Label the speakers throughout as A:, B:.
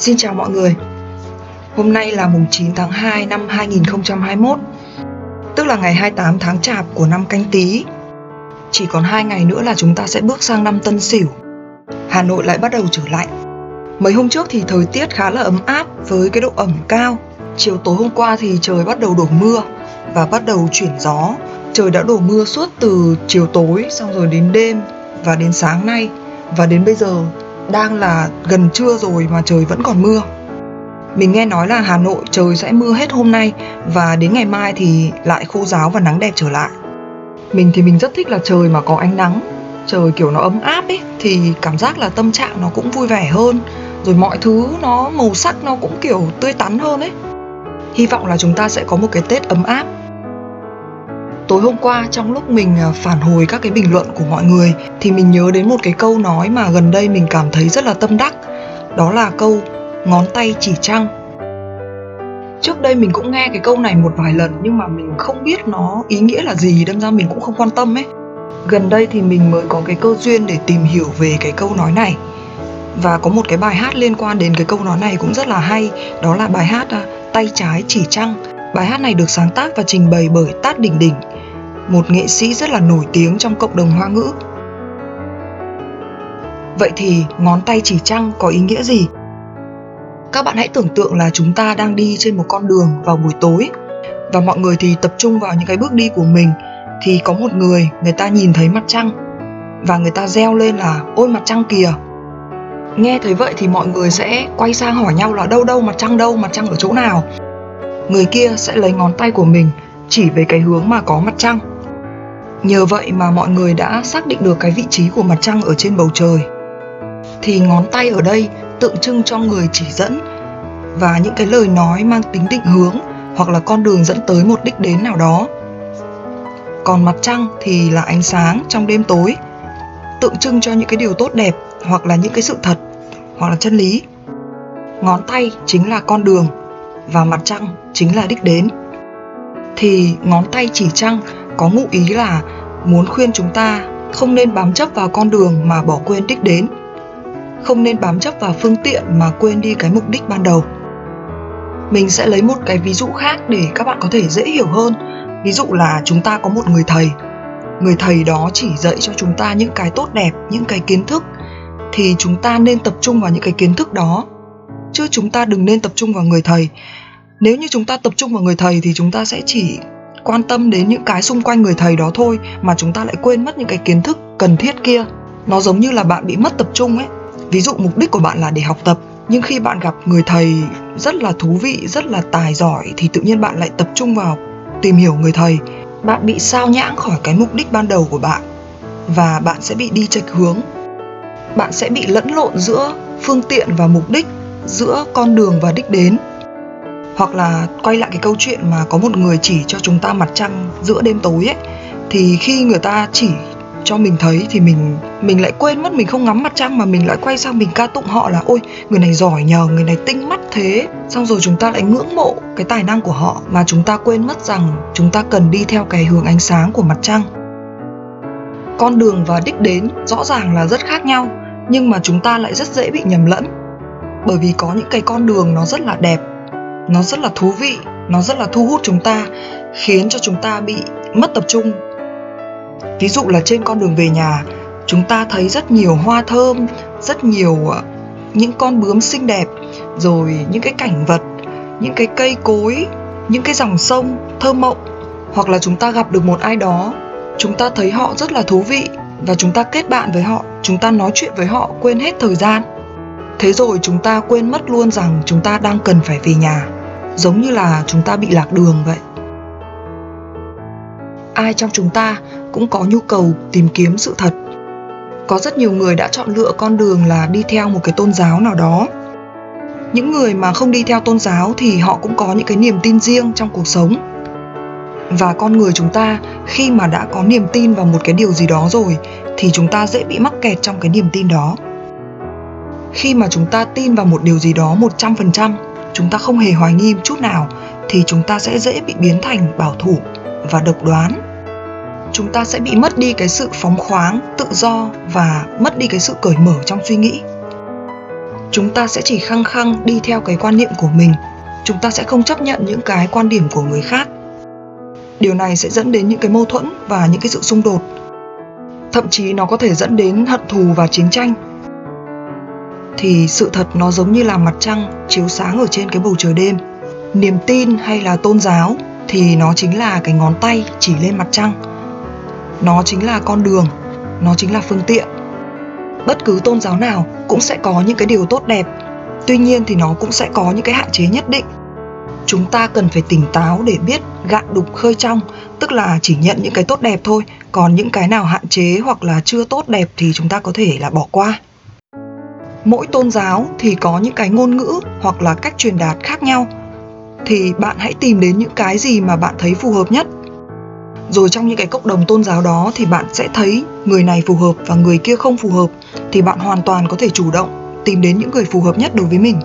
A: Xin chào mọi người. Hôm nay là mùng 9 tháng 2 năm 2021 Tức là ngày 28 tháng chạp của năm canh tý Chỉ còn 2 ngày nữa là chúng ta sẽ bước sang năm tân sửu. Hà Nội lại bắt đầu trở lạnh Mấy hôm trước thì thời tiết khá là ấm áp với cái độ ẩm cao. Chiều tối hôm qua thì trời bắt đầu đổ mưa Và bắt đầu chuyển gió. Trời đã đổ mưa suốt từ chiều tối xong rồi đến đêm và đến sáng nay. Và đến bây giờ đang là gần trưa rồi mà trời vẫn còn mưa mình nghe nói là Hà Nội trời sẽ mưa hết hôm nay và đến ngày mai thì lại khô ráo và nắng đẹp trở lại. Mình thì mình rất thích là trời mà có ánh nắng, trời kiểu nó ấm áp ấy thì cảm giác là tâm trạng nó cũng vui vẻ hơn, rồi mọi thứ nó màu sắc nó cũng kiểu tươi tắn hơn ấy. Hy vọng là chúng ta sẽ có một cái Tết ấm áp tối hôm qua trong lúc mình à, phản hồi các cái bình luận của mọi người thì mình nhớ đến một cái câu nói mà gần đây mình cảm thấy rất là tâm đắc. Đó là câu, ngón tay chỉ trăng. Trước đây mình cũng nghe cái câu này một vài lần nhưng mà mình không biết nó ý nghĩa là gì, đâm ra mình cũng không quan tâm ấy. Gần đây thì mình mới có cái cơ duyên để tìm hiểu về cái câu nói này. Và có một cái bài hát liên quan đến cái câu nói này cũng rất là hay, đó là bài hát à, tay trái chỉ trăng. Bài hát này được sáng tác và trình bày bởi tát đỉnh đỉnh một nghệ sĩ rất là nổi tiếng trong cộng đồng hoa ngữ. Vậy thì ngón tay chỉ trăng có ý nghĩa gì? Các bạn hãy tưởng tượng là chúng ta đang đi trên một con đường vào buổi tối và mọi người thì tập trung vào những cái bước đi của mình, thì có một người người ta nhìn thấy mặt trăng và người ta reo lên là, ôi, mặt trăng kìa nghe thấy vậy thì mọi người sẽ quay sang hỏi nhau là, đâu đâu, mặt trăng đâu, mặt trăng ở chỗ nào người kia sẽ lấy ngón tay của mình chỉ về cái hướng mà có mặt trăng Nhờ vậy mà mọi người đã xác định được cái vị trí của mặt trăng ở trên bầu trời. Thì ngón tay ở đây tượng trưng cho người chỉ dẫn và những cái lời nói mang tính định hướng hoặc là con đường dẫn tới một đích đến nào đó. Còn mặt trăng thì là ánh sáng trong đêm tối, tượng trưng cho những cái điều tốt đẹp hoặc là những cái sự thật hoặc là chân lý. Ngón tay chính là con đường và mặt trăng chính là đích đến. Thì ngón tay chỉ trăng có ngụ ý là muốn khuyên chúng ta không nên bám chấp vào con đường mà bỏ quên đích đến, không nên bám chấp vào phương tiện mà quên đi cái mục đích ban đầu. Mình sẽ lấy một cái ví dụ khác để các bạn có thể dễ hiểu hơn. Ví dụ là chúng ta có một người thầy. Người thầy đó chỉ dạy cho chúng ta những cái tốt đẹp, những cái kiến thức. Thì chúng ta nên tập trung vào những cái kiến thức đó. Chứ chúng ta đừng nên tập trung vào người thầy. Nếu như chúng ta tập trung vào người thầy thì chúng ta sẽ chỉ quan tâm đến những cái xung quanh người thầy đó thôi mà chúng ta lại quên mất những cái kiến thức cần thiết kia. Nó giống như là bạn bị mất tập trung ấy. Ví dụ mục đích của bạn là để học tập, nhưng khi bạn gặp người thầy rất là thú vị, rất là tài giỏi thì tự nhiên bạn lại tập trung vào tìm hiểu người thầy. Bạn bị sao nhãng khỏi cái mục đích ban đầu của bạn và bạn sẽ bị đi chệch hướng. Bạn sẽ bị lẫn lộn giữa phương tiện và mục đích, giữa con đường và đích đến hoặc là quay lại cái câu chuyện mà có một người chỉ cho chúng ta mặt trăng giữa đêm tối ấy, thì khi người ta chỉ cho mình thấy thì mình mình lại quên mất mình không ngắm mặt trăng mà mình lại quay sang mình ca tụng họ là, ôi, người này giỏi nhờ, người này tinh mắt thế. Xong rồi chúng ta lại ngưỡng mộ cái tài năng của họ mà chúng ta quên mất rằng chúng ta cần đi theo cái hướng ánh sáng của mặt trăng. Con đường và đích đến rõ ràng là rất khác nhau, nhưng mà chúng ta lại rất dễ bị nhầm lẫn. Bởi vì có những cái con đường nó rất là đẹp nó rất là thú vị, nó rất là thu hút chúng ta, khiến cho chúng ta bị mất tập trung. Ví dụ là trên con đường về nhà, chúng ta thấy rất nhiều hoa thơm, rất nhiều ờ, những con bướm xinh đẹp, rồi những cái cảnh vật, những cái cây cối, những cái dòng sông thơ mộng. Hoặc là chúng ta gặp được một ai đó, chúng ta thấy họ rất là thú vị và chúng ta kết bạn với họ, chúng ta nói chuyện với họ quên hết thời gian thế rồi chúng ta quên mất luôn rằng chúng ta đang cần phải về nhà. Giống như là chúng ta bị lạc đường vậy. Ai trong chúng ta cũng có nhu cầu tìm kiếm sự thật. Có rất nhiều người đã chọn lựa con đường là đi theo một cái tôn giáo nào đó. Những người mà không đi theo tôn giáo thì họ cũng có những cái niềm tin riêng trong cuộc sống. Và con người chúng ta khi mà đã có niềm tin vào một cái điều gì đó rồi thì chúng ta dễ bị mắc kẹt trong cái niềm tin đó khi mà chúng ta tin vào một điều gì đó 100%, chúng ta không hề hoài nghi chút nào thì chúng ta sẽ dễ bị biến thành bảo thủ và độc đoán. Chúng ta sẽ bị mất đi cái sự phóng khoáng, tự do và mất đi cái sự cởi mở trong suy nghĩ. chúng ta sẽ chỉ khăng khăng đi theo cái quan niệm của mình chúng ta sẽ không chấp nhận những cái quan điểm của người khác điều này sẽ dẫn đến những cái mâu thuẫn và những cái sự xung đột thậm chí nó có thể dẫn đến hận thù và chiến tranh thì sự thật nó giống như là mặt trăng chiếu sáng ở trên cái bầu trời đêm. Niềm tin hay là tôn giáo thì nó chính là cái ngón tay chỉ lên mặt trăng. Nó chính là con đường, nó chính là phương tiện. Bất cứ tôn giáo nào cũng sẽ có những cái điều tốt đẹp, tuy nhiên thì nó cũng sẽ có những cái hạn chế nhất định. Chúng ta cần phải tỉnh táo để biết gạn đục khơi trong, tức là chỉ nhận những cái tốt đẹp thôi, còn những cái nào hạn chế hoặc là chưa tốt đẹp thì chúng ta có thể là bỏ qua mỗi tôn giáo thì có những cái ngôn ngữ hoặc là cách truyền đạt khác nhau. Thì bạn hãy tìm đến những cái gì mà bạn thấy phù hợp nhất. Rồi trong những cái cộng đồng tôn giáo đó thì bạn sẽ thấy người này phù hợp và người kia không phù hợp, thì bạn hoàn toàn có thể chủ động tìm đến những người phù hợp nhất đối với mình.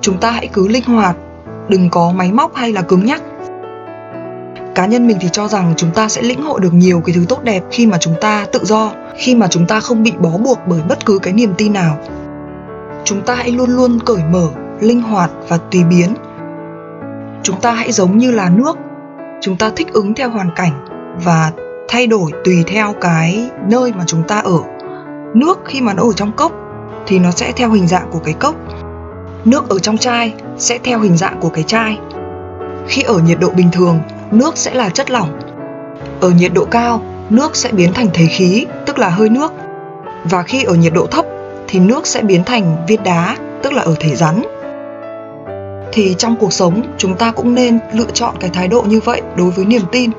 A: Chúng ta hãy cứ linh hoạt, đừng có máy móc hay là cứng nhắc. Cá nhân mình thì cho rằng chúng ta sẽ lĩnh hội được nhiều cái thứ tốt đẹp khi mà chúng ta tự do, khi mà chúng ta không bị bó buộc bởi bất cứ cái niềm tin nào chúng ta hãy luôn luôn cởi mở, linh hoạt và tùy biến. Chúng ta hãy giống như là nước. Chúng ta thích ứng theo hoàn cảnh và thay đổi tùy theo cái nơi mà chúng ta ở. Nước khi mà nó ở trong cốc thì nó sẽ theo hình dạng của cái cốc. Nước ở trong chai sẽ theo hình dạng của cái chai. Khi ở nhiệt độ bình thường, nước sẽ là chất lỏng. Ở nhiệt độ cao, nước sẽ biến thành thể khí, tức là hơi nước. Và khi ở nhiệt độ thấp thì nước sẽ biến thành viên đá, tức là ở thể rắn. Thì trong cuộc sống, chúng ta cũng nên lựa chọn cái thái độ như vậy đối với niềm tin,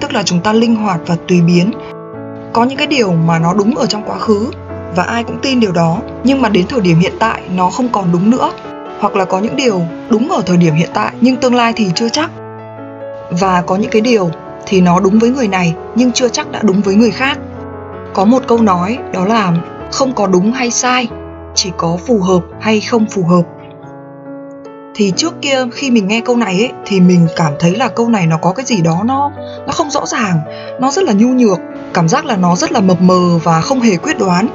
A: tức là chúng ta linh hoạt và tùy biến. Có những cái điều mà nó đúng ở trong quá khứ, và ai cũng tin điều đó, nhưng mà đến thời điểm hiện tại, nó không còn đúng nữa. Hoặc là có những điều đúng ở thời điểm hiện tại, nhưng tương lai thì chưa chắc. Và có những cái điều thì nó đúng với người này, nhưng chưa chắc đã đúng với người khác. Có một câu nói, đó là không có đúng hay sai, chỉ có phù hợp hay không phù hợp. Thì trước kia khi mình nghe câu này ấy, thì mình cảm thấy là câu này nó có cái gì đó nó nó không rõ ràng, nó rất là nhu nhược, cảm giác là nó rất là mập mờ và không hề quyết đoán.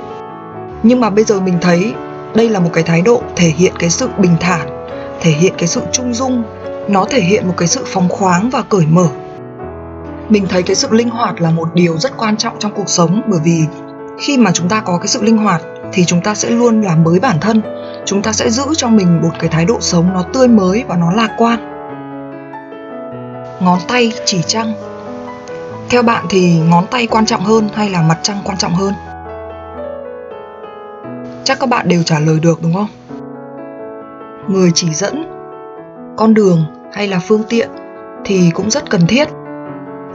A: Nhưng mà bây giờ mình thấy đây là một cái thái độ thể hiện cái sự bình thản, thể hiện cái sự trung dung, nó thể hiện một cái sự phóng khoáng và cởi mở. Mình thấy cái sự linh hoạt là một điều rất quan trọng trong cuộc sống bởi vì khi mà chúng ta có cái sự linh hoạt, thì chúng ta sẽ luôn làm mới bản thân. Chúng ta sẽ giữ cho mình một cái thái độ sống nó tươi mới và nó lạc quan. Ngón tay chỉ trăng. Theo bạn thì ngón tay quan trọng hơn hay là mặt trăng quan trọng hơn? Chắc các bạn đều trả lời được, đúng không? Người chỉ dẫn, con đường hay là phương tiện thì cũng rất cần thiết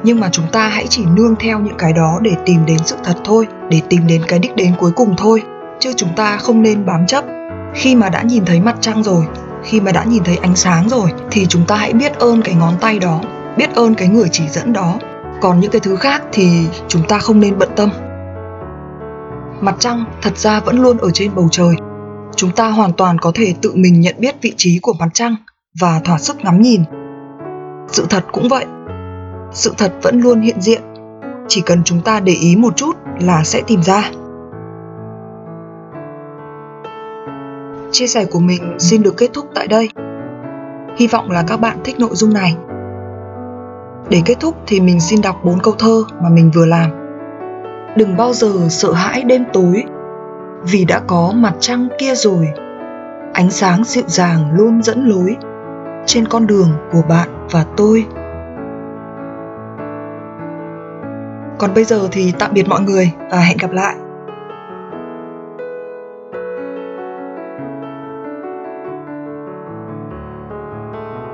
A: nhưng mà chúng ta hãy chỉ nương theo những cái đó để tìm đến sự thật thôi, để tìm đến cái đích đến cuối cùng thôi. Chứ chúng ta không nên bám chấp. Khi mà đã nhìn thấy mặt trăng rồi, khi mà đã nhìn thấy ánh sáng rồi, thì chúng ta hãy biết ơn cái ngón tay đó, biết ơn cái người chỉ dẫn đó. Còn những cái thứ khác thì chúng ta không nên bận tâm. Mặt trăng thật ra vẫn luôn ở trên bầu trời. Chúng ta hoàn toàn có thể tự mình nhận biết vị trí của mặt trăng và thỏa sức ngắm nhìn. Sự thật cũng vậy sự thật vẫn luôn hiện diện. Chỉ cần chúng ta để ý một chút là sẽ tìm ra. Chia sẻ của mình xin được kết thúc tại đây. Hy vọng là các bạn thích nội dung này. Để kết thúc thì mình xin đọc bốn câu thơ mà mình vừa làm. Đừng bao giờ sợ hãi đêm tối, vì đã có mặt trăng kia rồi. Ánh sáng dịu dàng luôn dẫn lối trên con đường của bạn và tôi. Còn bây giờ thì tạm biệt mọi người và hẹn gặp lại.